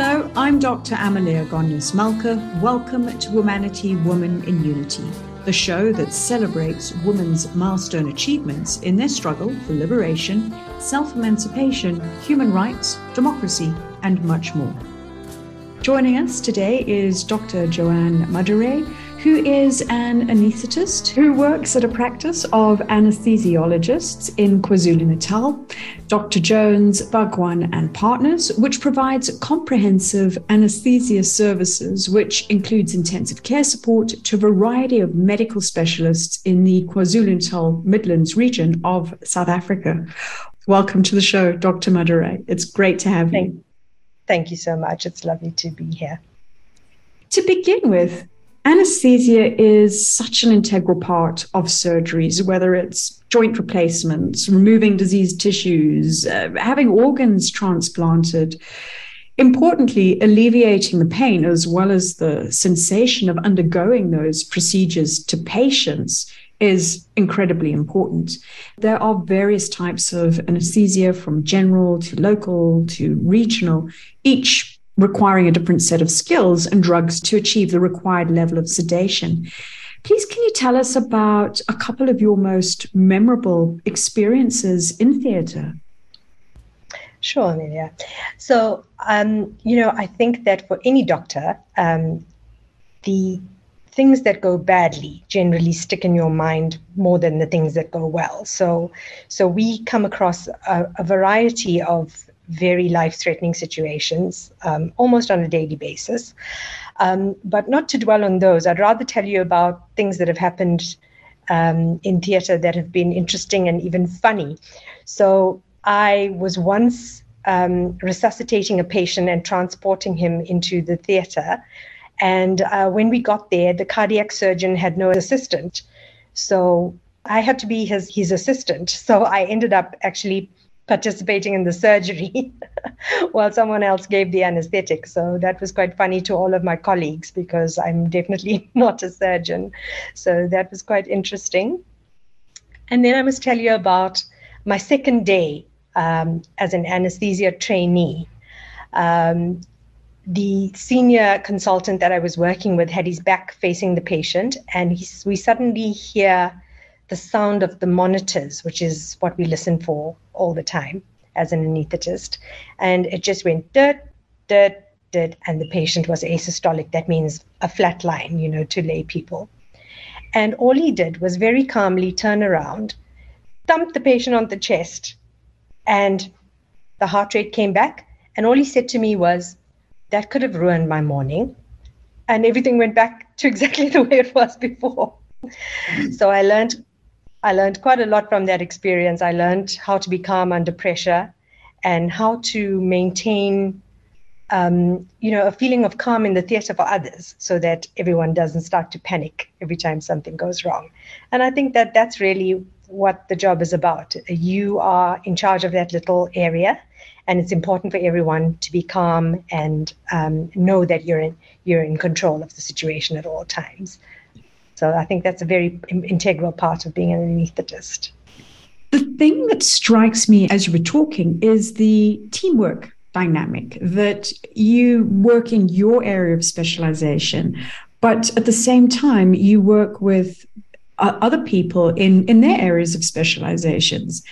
Hello, I'm Dr. Amalia Gonyas Malka. Welcome to Womanity Woman in Unity, the show that celebrates women's milestone achievements in their struggle for liberation, self emancipation, human rights, democracy, and much more. Joining us today is Dr. Joanne Madure, who is an anaesthetist who works at a practice of anesthesiologists in KwaZulu Natal, Dr. Jones, Bhagwan and Partners, which provides comprehensive anesthesia services, which includes intensive care support to a variety of medical specialists in the KwaZulu Natal Midlands region of South Africa. Welcome to the show, Dr. Madure. It's great to have you. Thank you so much. It's lovely to be here. To begin with, Anesthesia is such an integral part of surgeries, whether it's joint replacements, removing diseased tissues, uh, having organs transplanted. Importantly, alleviating the pain as well as the sensation of undergoing those procedures to patients is incredibly important. There are various types of anesthesia from general to local to regional, each requiring a different set of skills and drugs to achieve the required level of sedation. Please, can you tell us about a couple of your most memorable experiences in theatre? Sure, Amelia. So, um, you know, I think that for any doctor, um, the things that go badly generally stick in your mind more than the things that go well. So, so we come across a, a variety of very life threatening situations um, almost on a daily basis. Um, but not to dwell on those, I'd rather tell you about things that have happened um, in theatre that have been interesting and even funny. So I was once um, resuscitating a patient and transporting him into the theatre. And uh, when we got there, the cardiac surgeon had no assistant. So I had to be his, his assistant. So I ended up actually participating in the surgery while someone else gave the anesthetic. So that was quite funny to all of my colleagues because I'm definitely not a surgeon. So that was quite interesting. And then I must tell you about my second day um, as an anesthesia trainee. Um, the senior consultant that I was working with had his back facing the patient, and he, we suddenly hear the sound of the monitors, which is what we listen for all the time as an anesthetist. And it just went dirt, dirt, dirt, and the patient was asystolic. That means a flat line, you know, to lay people. And all he did was very calmly turn around, thump the patient on the chest, and the heart rate came back. And all he said to me was, That could have ruined my morning. And everything went back to exactly the way it was before. So I learned I learned quite a lot from that experience. I learned how to be calm under pressure and how to maintain, um, you know, a feeling of calm in the theater for others so that everyone doesn't start to panic every time something goes wrong. And I think that that's really what the job is about. You are in charge of that little area, and it's important for everyone to be calm and um, know that you're in, you're in control of the situation at all times. So I think that's a very integral part of being an anaesthetist. The thing that strikes me as you were talking is the teamwork dynamic that you work in your area of specialization, but at the same time, you work with uh, other people in, in their areas of specializations,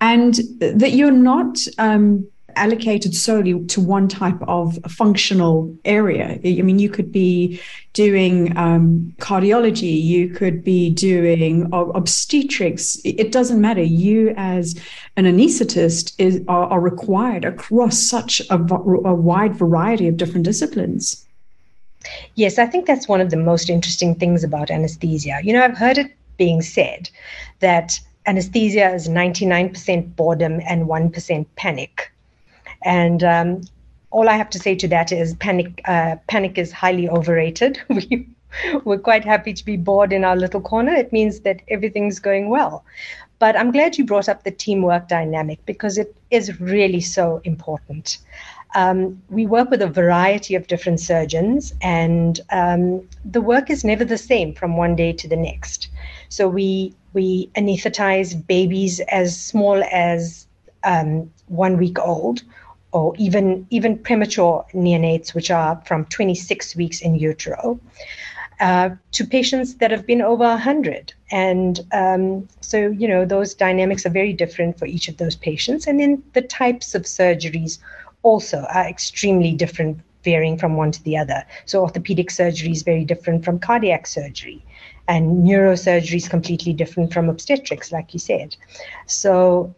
and that you're not um, allocated solely to one type of functional area. I mean, you could be doing um, cardiology, you could be doing obstetrics. It doesn't matter. You, as an anaesthetist, is, are, are required across such a, a wide variety of different disciplines. Yes, I think that's one of the most interesting things about anesthesia. You know, I've heard it being said that anesthesia is 99% boredom and 1% panic. And um, all I have to say to that is panic. Uh, panic is highly overrated. we, we're quite happy to be bored in our little corner. It means that everything's going well. But I'm glad you brought up the teamwork dynamic because it is really so important. Um, we work with a variety of different surgeons, and um, the work is never the same from one day to the next. So we we anesthetize babies as small as um, one week old or even even premature neonates, which are from 26 weeks in utero, uh, to patients that have been over 100. And um, so, you know, those dynamics are very different for each of those patients. And then the types of surgeries also are extremely different, varying from one to the other. So, orthopedic surgery is very different from cardiac surgery, and neurosurgery is completely different from obstetrics, like you said. So,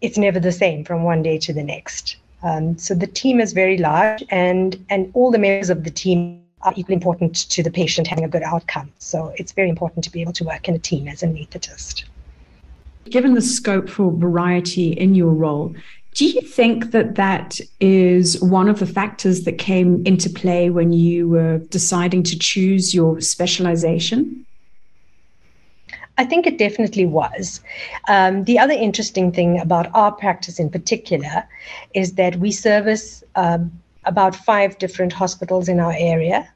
it's never the same from one day to the next. Um, so the team is very large, and and all the members of the team are equally important to the patient having a good outcome. So it's very important to be able to work in a team as an anaesthetist. Given the scope for variety in your role, do you think that that is one of the factors that came into play when you were deciding to choose your specialization? I think it definitely was. Um, the other interesting thing about our practice in particular is that we service um, about five different hospitals in our area.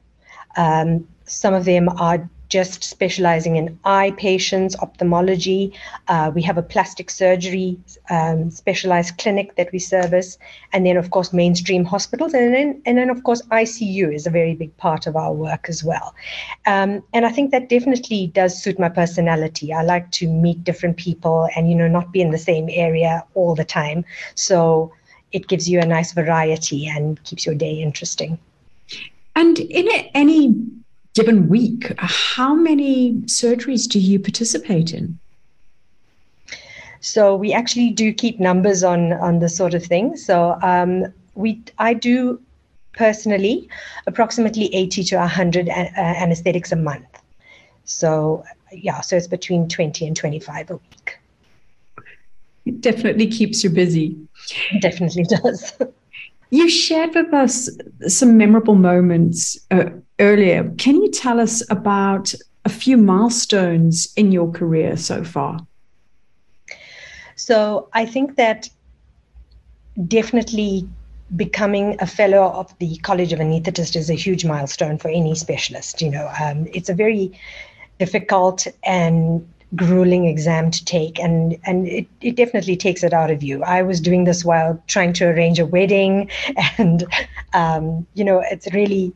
Um, some of them are just specializing in eye patients, ophthalmology. Uh, we have a plastic surgery um, specialized clinic that we service, and then of course mainstream hospitals, and then and then of course ICU is a very big part of our work as well. Um, and I think that definitely does suit my personality. I like to meet different people, and you know not be in the same area all the time. So it gives you a nice variety and keeps your day interesting. And in any given week, how many surgeries do you participate in? So we actually do keep numbers on on this sort of thing. So um, we I do personally approximately 80 to 100 uh, anesthetics a month. So yeah, so it's between 20 and 25 a week. It definitely keeps you busy. It definitely does. You shared with us some memorable moments uh, earlier. Can you tell us about a few milestones in your career so far? So, I think that definitely becoming a fellow of the College of Anaesthetists is a huge milestone for any specialist. You know, um, it's a very difficult and grueling exam to take and and it, it definitely takes it out of you i was doing this while trying to arrange a wedding and um, you know it's really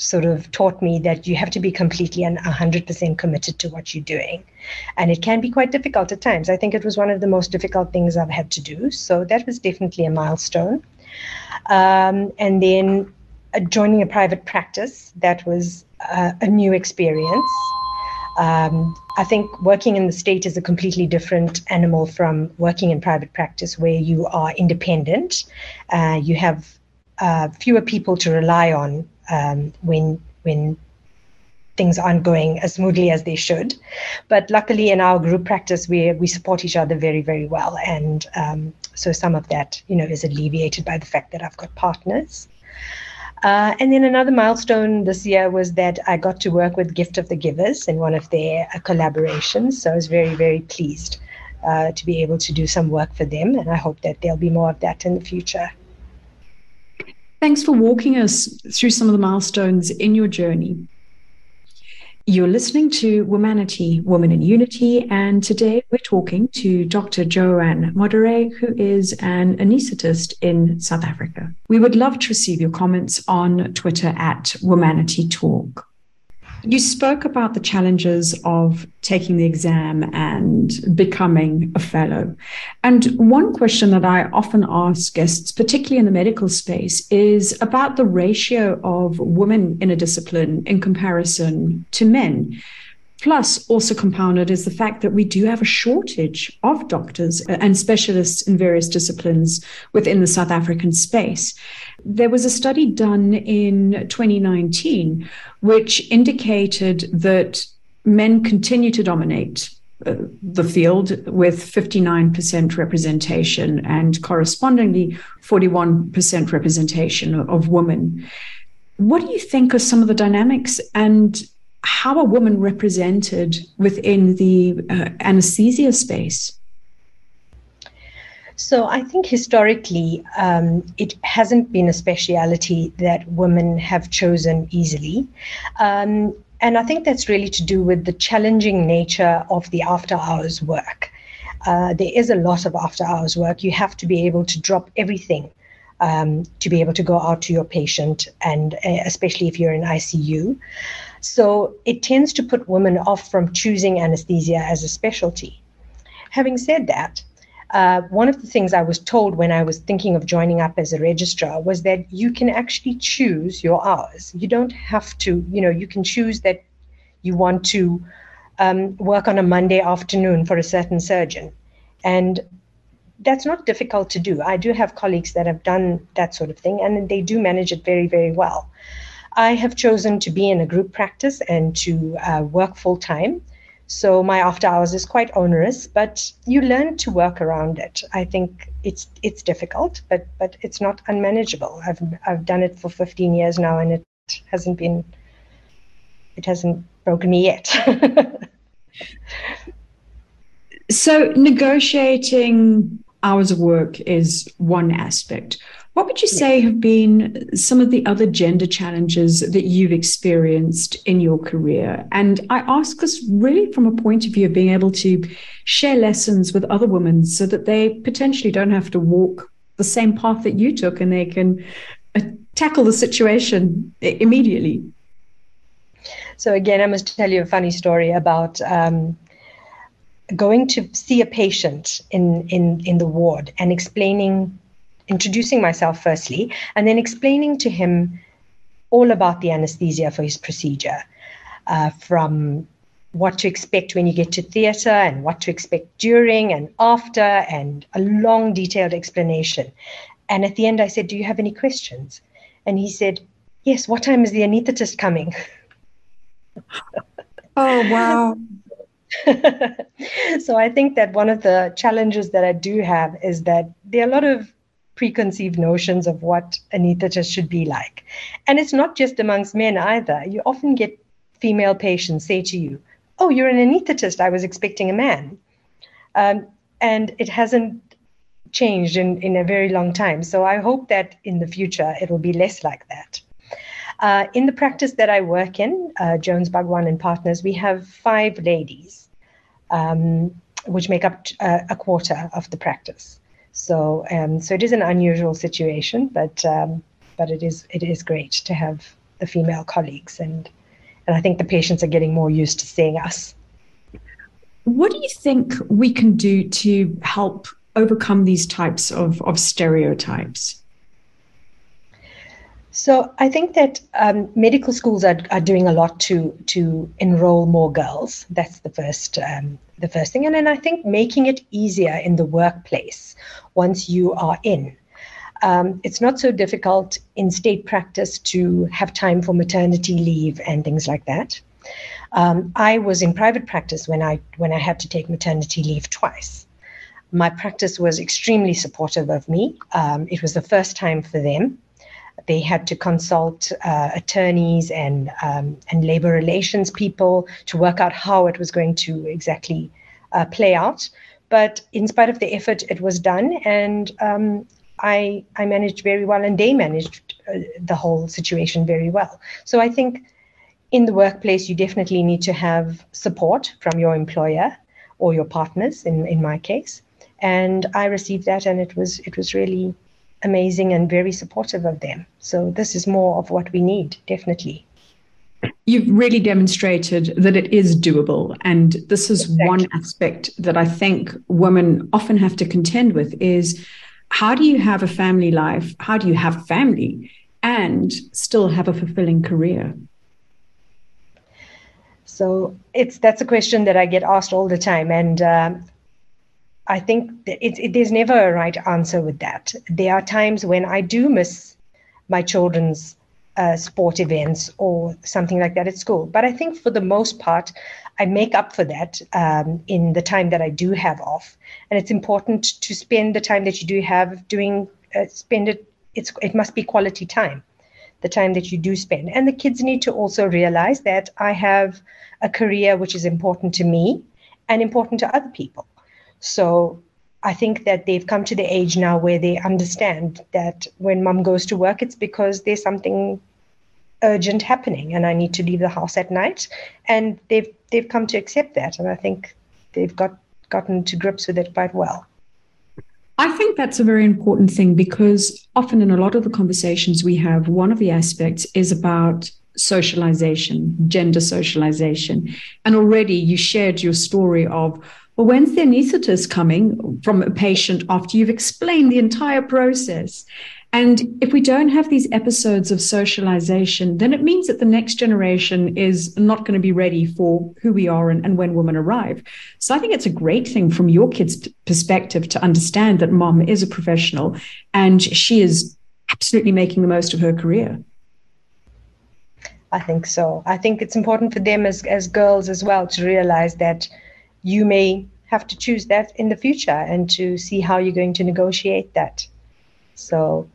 sort of taught me that you have to be completely and 100% committed to what you're doing. And it can be quite difficult at times. I think it was one of the most difficult things i've had to do. So that was definitely a milestone. Um, and then uh, joining a private practice that was uh, a new experience. Um, I think working in the state is a completely different animal from working in private practice, where you are independent. Uh, you have uh, fewer people to rely on um, when when things aren't going as smoothly as they should. But luckily, in our group practice, we we support each other very very well, and um, so some of that you know is alleviated by the fact that I've got partners. Uh, and then another milestone this year was that I got to work with Gift of the Givers in one of their uh, collaborations. So I was very, very pleased uh, to be able to do some work for them. And I hope that there'll be more of that in the future. Thanks for walking us through some of the milestones in your journey. You're listening to Womanity, Woman in Unity, and today we're talking to Dr. Joanne Modere, who is an anaesthetist in South Africa. We would love to receive your comments on Twitter at Womanity Talk. You spoke about the challenges of taking the exam and becoming a fellow. And one question that I often ask guests, particularly in the medical space, is about the ratio of women in a discipline in comparison to men. Plus, also compounded is the fact that we do have a shortage of doctors and specialists in various disciplines within the South African space. There was a study done in 2019 which indicated that men continue to dominate uh, the field with 59% representation and correspondingly 41% representation of women. What do you think are some of the dynamics and how are women represented within the uh, anesthesia space? So I think historically, um, it hasn't been a speciality that women have chosen easily. Um, and I think that's really to do with the challenging nature of the after hours work. Uh, there is a lot of after hours work. You have to be able to drop everything um, to be able to go out to your patient, and uh, especially if you're in ICU. So it tends to put women off from choosing anesthesia as a specialty. Having said that, uh, one of the things I was told when I was thinking of joining up as a registrar was that you can actually choose your hours. You don't have to, you know, you can choose that you want to um, work on a Monday afternoon for a certain surgeon. And that's not difficult to do. I do have colleagues that have done that sort of thing, and they do manage it very, very well. I have chosen to be in a group practice and to uh, work full time. So my after hours is quite onerous, but you learn to work around it. I think it's it's difficult, but but it's not unmanageable. I've I've done it for 15 years now, and it hasn't been it hasn't broken me yet. so negotiating hours of work is one aspect. What would you say have been some of the other gender challenges that you've experienced in your career? And I ask this really from a point of view of being able to share lessons with other women so that they potentially don't have to walk the same path that you took and they can uh, tackle the situation immediately. So, again, I must tell you a funny story about. Um, going to see a patient in, in, in the ward and explaining introducing myself firstly, and then explaining to him all about the anesthesia for his procedure, uh, from what to expect when you get to theatre and what to expect during and after, and a long, detailed explanation. And at the end, I said, Do you have any questions? And he said, Yes, what time is the anaesthetist coming? oh, wow. so I think that one of the challenges that I do have is that there are a lot of preconceived notions of what anaesthetist should be like. And it's not just amongst men either. You often get female patients say to you, Oh, you're an anaesthetist. I was expecting a man. Um, and it hasn't changed in, in a very long time. So I hope that in the future it will be less like that. Uh, in the practice that I work in, uh, Jones Bhagwan and Partners, we have five ladies, um, which make up uh, a quarter of the practice. So, um, so it is an unusual situation, but um, but it is it is great to have the female colleagues, and and I think the patients are getting more used to seeing us. What do you think we can do to help overcome these types of, of stereotypes? So I think that um, medical schools are, are doing a lot to to enroll more girls. That's the first um, the first thing, and then I think making it easier in the workplace once you are in. Um, it's not so difficult in state practice to have time for maternity leave and things like that. Um, I was in private practice when I when I had to take maternity leave twice. My practice was extremely supportive of me. Um, it was the first time for them they had to consult uh, attorneys and um, and labor relations people to work out how it was going to exactly uh, play out. But in spite of the effort, it was done, and um, I I managed very well, and they managed uh, the whole situation very well. So I think in the workplace, you definitely need to have support from your employer or your partners. In in my case, and I received that, and it was it was really amazing and very supportive of them. So this is more of what we need, definitely. You've really demonstrated that it is doable. And this is exactly. one aspect that I think women often have to contend with is how do you have a family life? How do you have family and still have a fulfilling career? So it's that's a question that I get asked all the time, and um, I think it, it, there's never a right answer with that. There are times when I do miss my children's uh, sport events or something like that at school. But I think for the most part, I make up for that um, in the time that I do have off. And it's important to spend the time that you do have doing, uh, spend it, it's, it must be quality time, the time that you do spend. And the kids need to also realize that I have a career which is important to me and important to other people. So I think that they've come to the age now where they understand that when mum goes to work, it's because there's something urgent happening and I need to leave the house at night. And they've they've come to accept that. And I think they've got gotten to grips with it quite well. I think that's a very important thing because often in a lot of the conversations we have, one of the aspects is about socialization, gender socialization. And already you shared your story of, well, when's the anesthetist coming from a patient after you've explained the entire process? And if we don't have these episodes of socialization, then it means that the next generation is not going to be ready for who we are and, and, when women arrive. So I think it's a great thing from your kids' perspective to understand that mom is a professional and she is absolutely making the most of her career. I think so. I think it's important for them as, as girls as well to realize that you may have to choose that in the future and to see how you're going to negotiate that. So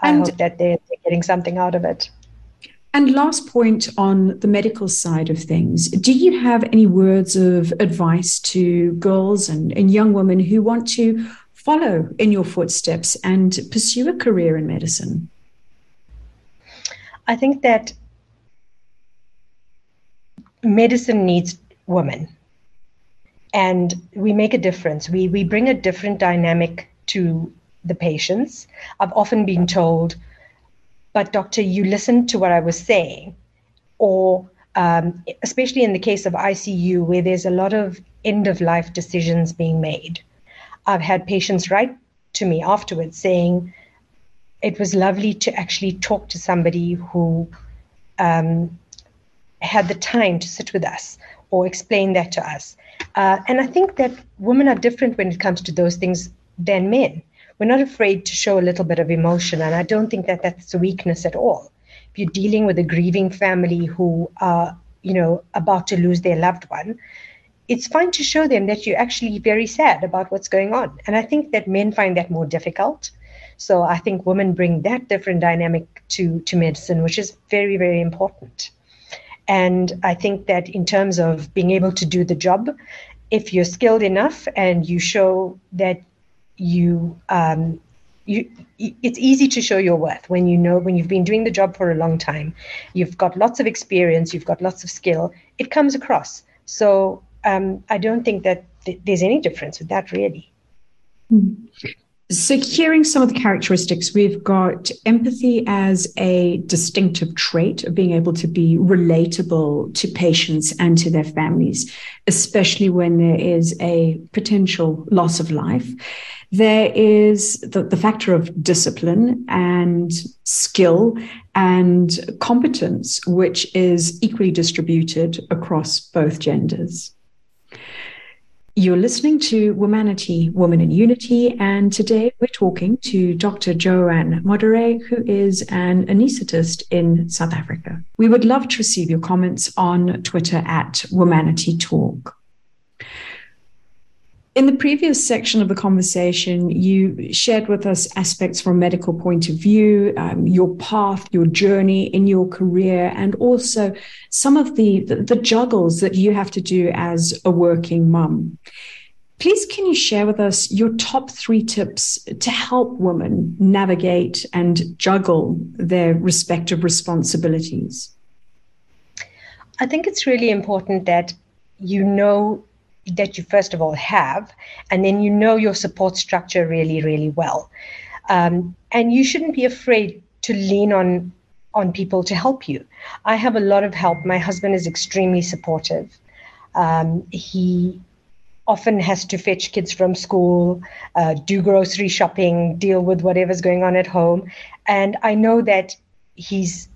I and, hope that they're getting something out of it. And last point on the medical side of things, do you have any words of advice to girls and, and young women who want to follow in your footsteps and pursue a career in medicine? I think that medicine needs women and we make a difference. We, we bring a different dynamic to the patients. I've often been told, but doctor, you listened to what I was saying. Or um, especially in the case of ICU, where there's a lot of end of life decisions being made. I've had patients write to me afterwards saying, it was lovely to actually talk to somebody who um, had the time to sit with us or explain that to us. Uh, and I think that women are different when it comes to those things than men we're not afraid to show a little bit of emotion. And I don't think that that's a weakness at all. If you're dealing with a grieving family who are, you know, about to lose their loved one, it's fine to show them that you're actually very sad about what's going on. And I think that men find that more difficult. So I think women bring that different dynamic to, to medicine, which is very, very important. And I think that in terms of being able to do the job, if you're skilled enough and you show that you um, you it's easy to show your worth when you know when you've been doing the job for a long time you've got lots of experience you've got lots of skill it comes across so um, i don't think that th- there's any difference with that really mm. So, hearing some of the characteristics, we've got empathy as a distinctive trait of being able to be relatable to patients and to their families, especially when there is a potential loss of life. There is the, the factor of discipline and skill and competence, which is equally distributed across both genders. You're listening to Womanity, Woman in Unity, and today we're talking to Dr. Joanne Modere, who is an anaesthetist in South Africa. We would love to receive your comments on Twitter at Womanity Talk. In the previous section of the conversation, you shared with us aspects from a medical point of view, um, your path, your journey in your career, and also some of the, the, the juggles that you have to do as a working mum. Please, can you share with us your top three tips to help women navigate and juggle their respective responsibilities? I think it's really important that you know that you first of all have, and then you know your support structure really, really well. Um, and you shouldn't be afraid to lean on on people to help you. I have a lot of help. My husband is extremely supportive. Um, he often has to fetch kids from school, uh, do grocery shopping, deal with whatever's going on at home, and I know that he's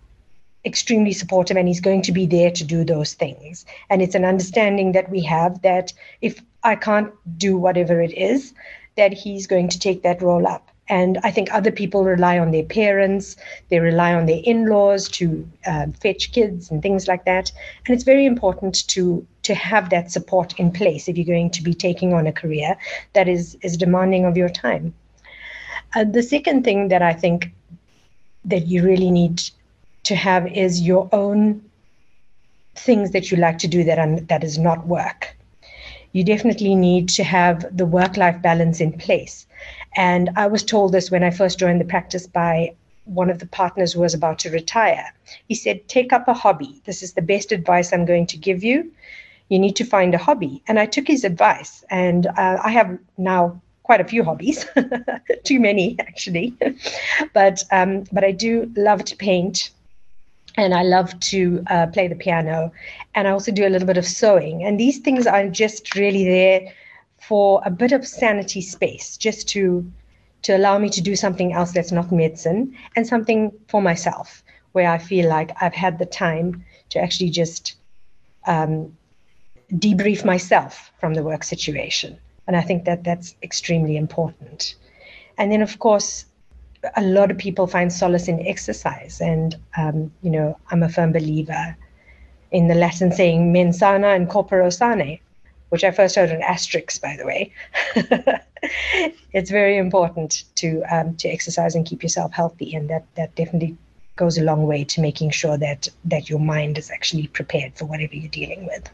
extremely supportive and he's going to be there to do those things. And it's an understanding that we have that if I can't do whatever it is, that he's going to take that role up. And I think other people rely on their parents, they rely on their in-laws to uh, fetch kids and things like that. And it's very important to to have that support in place if you're going to be taking on a career that is is demanding of your time. Uh, the second thing that I think that you really need to have is your own things that you like to do that are, that is not work. You definitely need to have the work life balance in place. And I was told this when I first joined the practice by one of the partners who was about to retire. He said, Take up a hobby. This is the best advice I'm going to give you. You need to find a hobby. And I took his advice, and uh, I have now quite a few hobbies, too many actually. but um, but I do love to paint, and I love to uh, play the piano, and I also do a little bit of sewing. And these things are just really there for a bit of sanity space, just to to allow me to do something else that's not medicine and something for myself where I feel like I've had the time to actually just um, debrief myself from the work situation. And I think that that's extremely important. And then, of course, a lot of people find solace in exercise. And, um, you know, I'm a firm believer in the Latin saying mens sana in corpore sano, which I first heard in Asterix, by the way. it's very important to um, to exercise and keep yourself healthy, and that that definitely goes a long way to making sure that that your mind is actually prepared for whatever you're dealing with.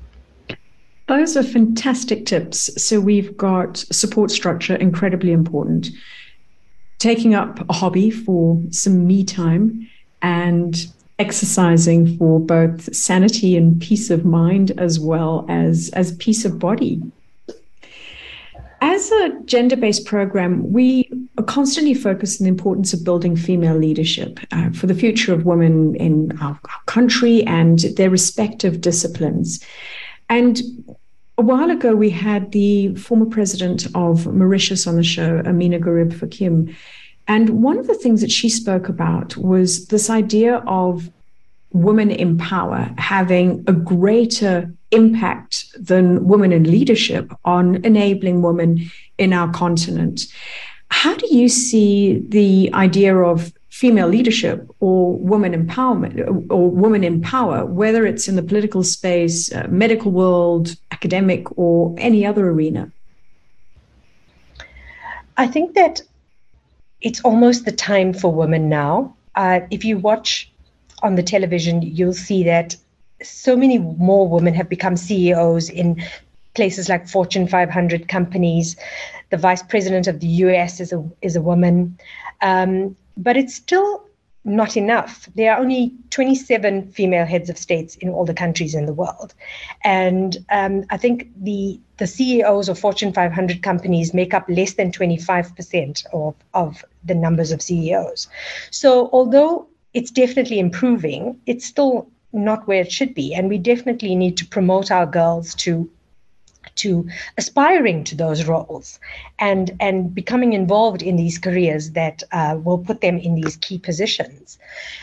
Those are fantastic tips. So we've got support structure, incredibly important. Taking up a hobby for some me time and exercising for both sanity and peace of mind as well as as peace of body as a gender based program, we are constantly focused on the importance of building female leadership uh, for the future of women in our, our country and their respective disciplines. And a while ago, we had the former president of Mauritius on the show, Ameenah Gurib Fakim. And one of the things that she spoke about was this idea of women in power having a greater impact than women in leadership on enabling women in our continent. How do you see the idea of female leadership or woman empowerment or woman in power, whether it's in the political space, uh, medical world, academic, or any other arena? I think that it's almost the time for women now. Uh, if you watch on the television, you'll see that so many more women have become CEOs in places like Fortune 500 companies. The vice president of the US is a is a woman, um, but it's still not enough. There are only 27 female heads of states in all the countries in the world, and um, I think the the CEOs of Fortune 500 companies make up less than 25% of of the numbers of CEOs. So although it's definitely improving. It's still not where it should be, and we definitely need to promote our girls to to aspiring to those roles and and becoming involved in these careers that uh, will put them in these key positions.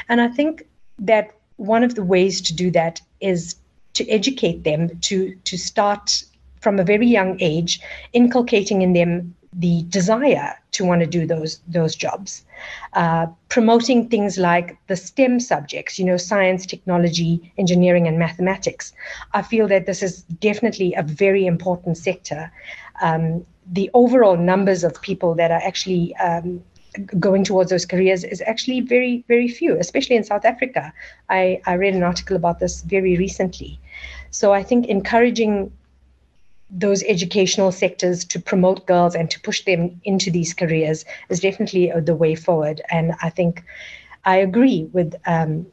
And I think that one of the ways to do that is to educate them to to start from a very young age, inculcating in them the desire to want to do those those jobs uh, promoting things like the STEM subjects, you know, science, technology, engineering, and mathematics. I feel that this is definitely a very important sector. Um, the overall numbers of people that are actually um, going towards those careers is actually very, very few, especially in South Africa. I, I read an article about this very recently. So I think encouraging those educational sectors to promote girls and to push them into these careers is definitely the way forward. And I think I agree with um,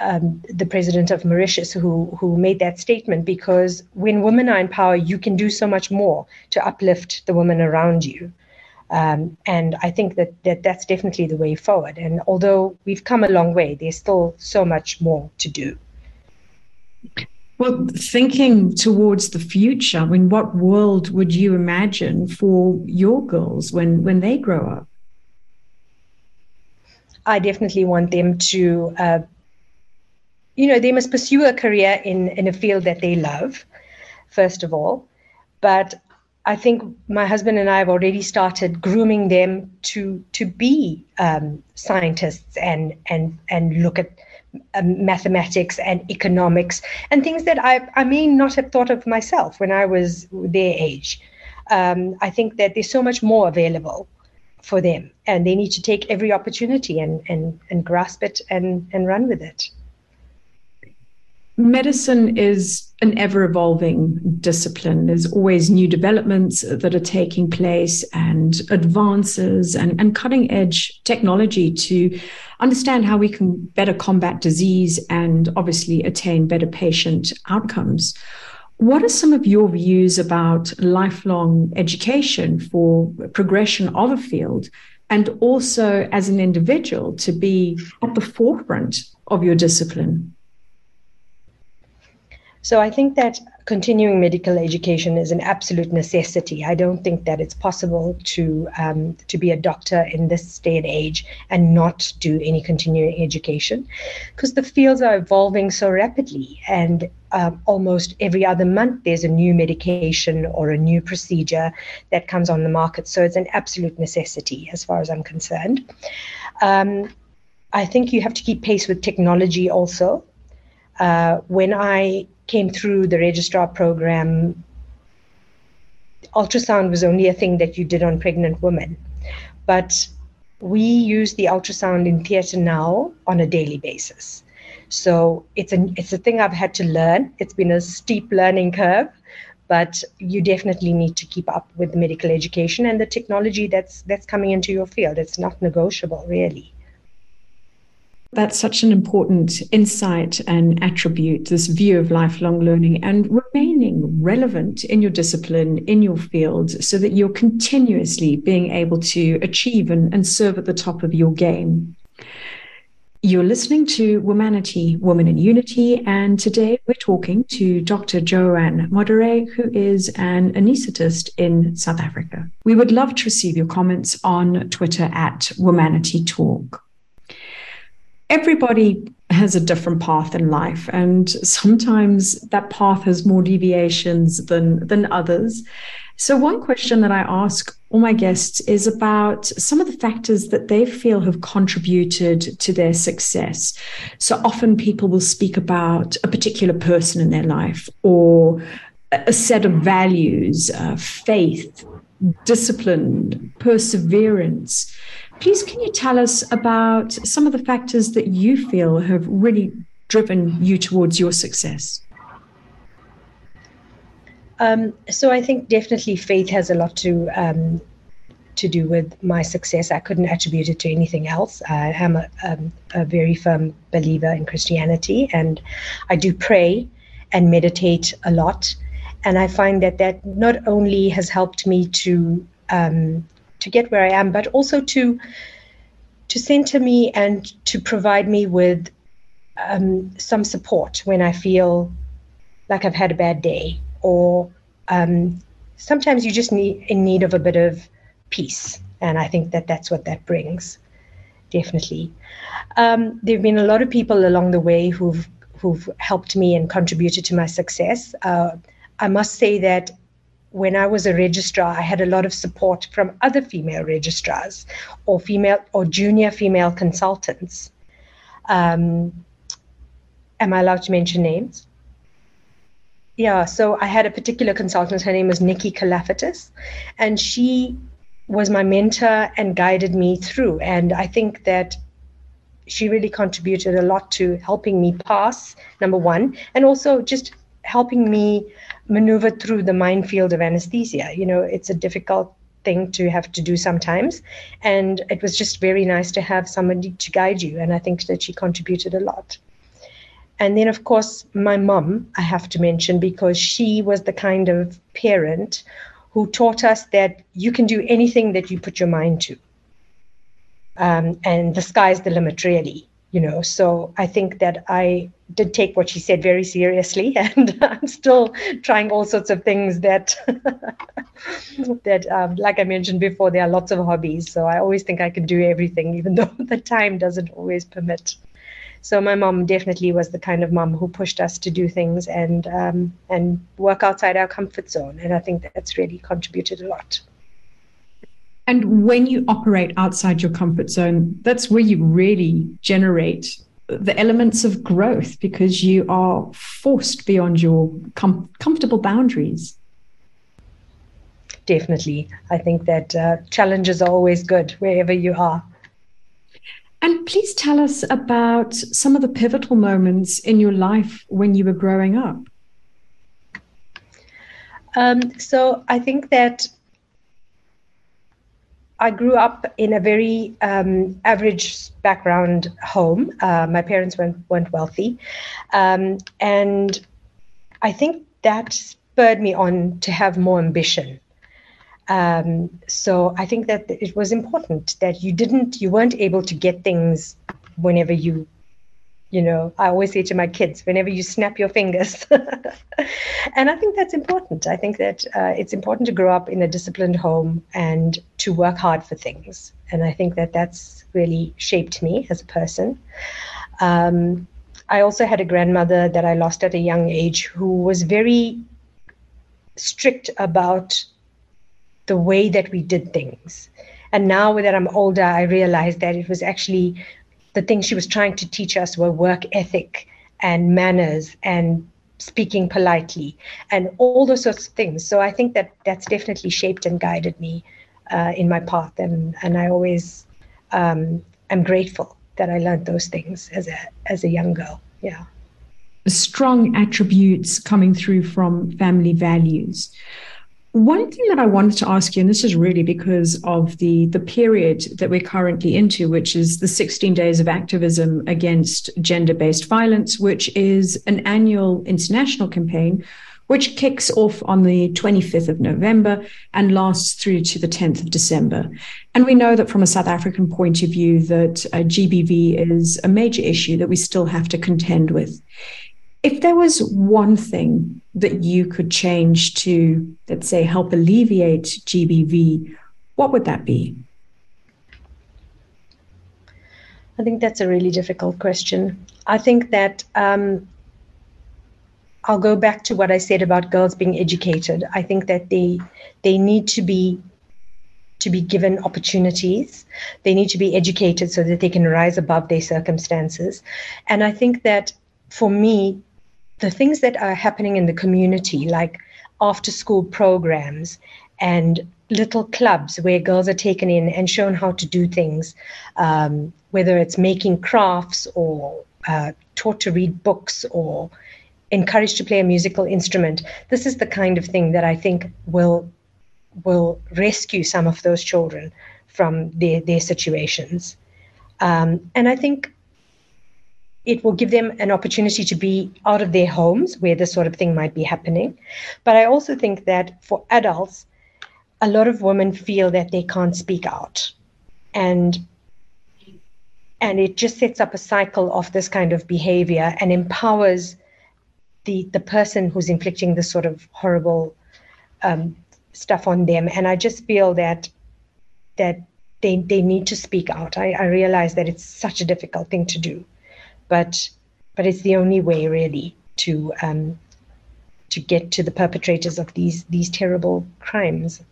um, the president of Mauritius who who made that statement because when women are in power, you can do so much more to uplift the women around you. Um, and I think that, that that's definitely the way forward. And although we've come a long way, there's still so much more to do. Well, thinking towards the future, I mean, what world would you imagine for your girls when when they grow up? I definitely want them to, uh, you know, they must pursue a career in in a field that they love, first of all. But I think my husband and I have already started grooming them to to be um, scientists and and and look at mathematics and economics and things that I, I may not have thought of myself when I was their age. Um, I think that there's so much more available for them and they need to take every opportunity and, and, and grasp it and, and run with it medicine is an ever evolving discipline. There's always new developments that are taking place and advances and, and cutting edge technology to understand how we can better combat disease and obviously attain better patient outcomes. What are some of your views about lifelong education for progression of a field and also as an individual to be at the forefront of your discipline? So I think that continuing medical education is an absolute necessity. I don't think that it's possible to um, to be a doctor in this day and age and not do any continuing education, because the fields are evolving so rapidly, and um, almost every other month there's a new medication or a new procedure that comes on the market. So it's an absolute necessity as far as I'm concerned. Um, I think you have to keep pace with technology also. Uh, when I came through the registrar program, ultrasound was only a thing that you did on pregnant women. But we use the ultrasound in theatre now on a daily basis. So it's a it's a thing I've had to learn. It's been a steep learning curve, but you definitely need to keep up with medical education and the technology that's that's coming into your field. It's not negotiable, really. That's such an important insight and attribute, this view of lifelong learning and remaining relevant in your discipline, in your field, so that you're continuously being able to achieve and, and serve at the top of your game. You're listening to Womanity, Woman in Unity, and today we're talking to Dr. Joanne Modere, who is an anaesthetist in South Africa. We would love to receive your comments on Twitter at Womanity Talk everybody has a different path in life and sometimes that path has more deviations than than others. So one question that i ask all my guests is about some of the factors that they feel have contributed to their success. So often people will speak about a particular person in their life or a set of values uh, faith discipline perseverance Please, can you tell us about some of the factors that you feel have really driven you towards your success? Um, so I think definitely faith has a lot to um, to do with my success. I couldn't attribute it to anything else. I am a, um, a very firm believer in Christianity, and I do pray and meditate a lot. And I find that that not only has helped me to um, to get where I am, but also to to center me and to provide me with um, some support when I feel like I've had a bad day, or um, sometimes you just need in need of a bit of peace, and I think that that's what that brings, definitely. Um, there have been a lot of people along the way who've who've helped me and contributed to my success. Uh, I must say that when I was a registrar, I had a lot of support from other female registrars or female or junior female consultants. Um, am I allowed to mention names? Yeah, so I had a particular consultant. Her name was Nikki Kalafatis, and she was my mentor and guided me through. And I think that she really contributed a lot to helping me pass, number one, and also just helping me maneuver through the minefield of anesthesia. You know, it's a difficult thing to have to do sometimes. And it was just very nice to have somebody to guide you. And I think that she contributed a lot. And then, of course, my mum, I have to mention, because she was the kind of parent who taught us that you can do anything that you put your mind to. Um, and the sky's the limit, really you know so i think that i did take what she said very seriously and i'm still trying all sorts of things that that um, like i mentioned before there are lots of hobbies so i always think i can do everything even though the time doesn't always permit. So my mom definitely was the kind of mom who pushed us to do things and um, and work outside our comfort zone and i think that's really contributed a lot and when you operate outside your comfort zone, that's where you really generate the elements of growth because you are forced beyond your com- comfortable boundaries. Definitely. I think that uh, challenges are always good wherever you are. And please tell us about some of the pivotal moments in your life when you were growing up. Um, so I think that I grew up in a very um, average background home. Uh, my parents weren't, weren't wealthy. Um, and I think that spurred me on to have more ambition. Um, so I think that it was important that you didn't, you weren't able to get things whenever you you know i always say to my kids whenever you snap your fingers. And i think that's important. I think that uh, it's important to grow up in a disciplined home and to work hard for things. And i think that that's really shaped me as a person. Um, i also had a grandmother that i lost at a young age who was very strict about the way that we did things. And now that i'm older i realize that it was actually the things she was trying to teach us were work ethic and manners and speaking politely and all those sorts of things. So I think that that's definitely shaped and guided me uh, in my path, and and I always um, am grateful that I learned those things as a as a young girl. Yeah. Strong attributes coming through from family values. One thing that I wanted to ask you, and this is really because of the the period that we're currently into, which is the 16 days of activism against gender-based violence, which is an annual international campaign which kicks off on the 25th of November and lasts through to the 10th of December. And we know that from a South African point of view that uh, GBV is a major issue that we still have to contend with. If there was one thing that you could change to, let's say, help alleviate GBV, what would that be? I think that's a really difficult question. I think that um, I'll go back to what I said about girls being educated. I think that they they need to be to be given opportunities. They need to be educated so that they can rise above their circumstances. And I think that for me, the things that are happening in the community, like after school programs and little clubs where girls are taken in and shown how to do things, um, whether it's making crafts or uh, taught to read books or encouraged to play a musical instrument. This is the kind of thing that I think will will rescue some of those children from their their situations. Um, and I think it will give them an opportunity to be out of their homes where this sort of thing might be happening. But I also think that for adults, a lot of women feel that they can't speak out. And and it just sets up a cycle of this kind of behavior and empowers the the person who's inflicting this sort of horrible um, stuff on them. And I just feel that that they they need to speak out. I, I realize that it's such a difficult thing to do but but it's the only way really to um, to get to the perpetrators of these these terrible crimes.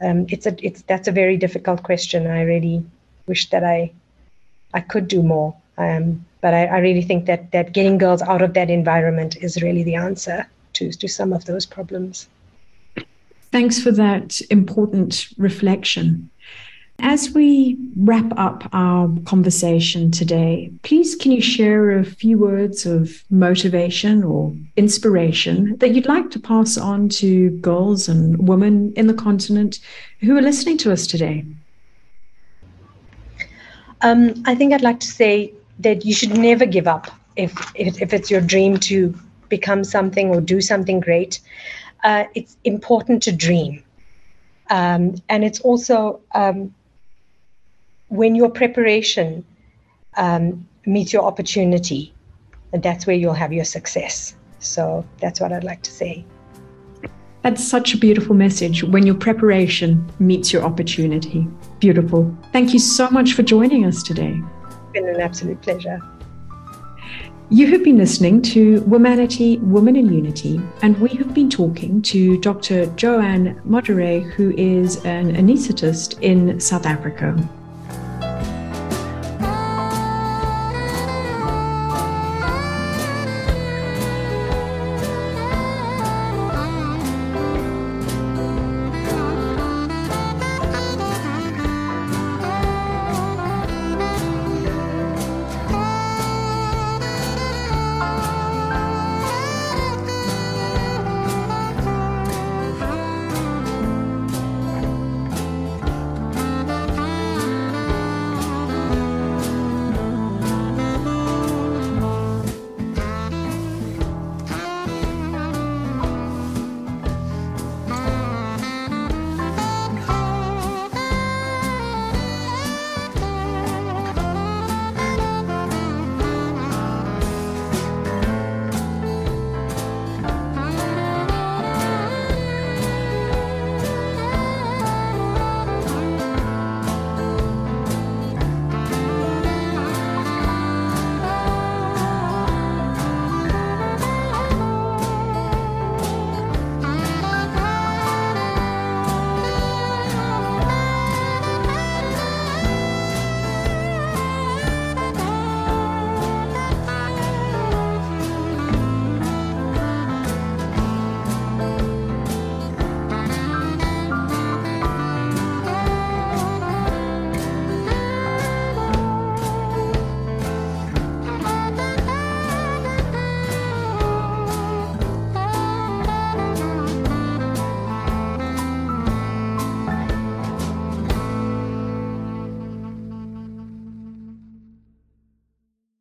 Um, it's a it's that's a very difficult question. I really wish that I I could do more. Um, but I, I, really think that that getting girls out of that environment is really the answer to to some of those problems. Thanks for that important reflection. As we wrap up our conversation today, please can you share a few words of motivation or inspiration that you'd like to pass on to girls and women in the continent who are listening to us today? Um, I think I'd like to say that you should never give up if, if, if it's your dream to become something or do something great. Uh, it's important to dream. Um, and it's also um, when your preparation um, meets your opportunity, and that's where you'll have your success. So that's what I'd like to say. That's such a beautiful message when your preparation meets your opportunity. Beautiful. Thank you so much for joining us today. It's been an absolute pleasure. You have been listening to Womanity, Women in Unity, and we have been talking to Dr. Joanne Modere, who is an anaesthetist in South Africa.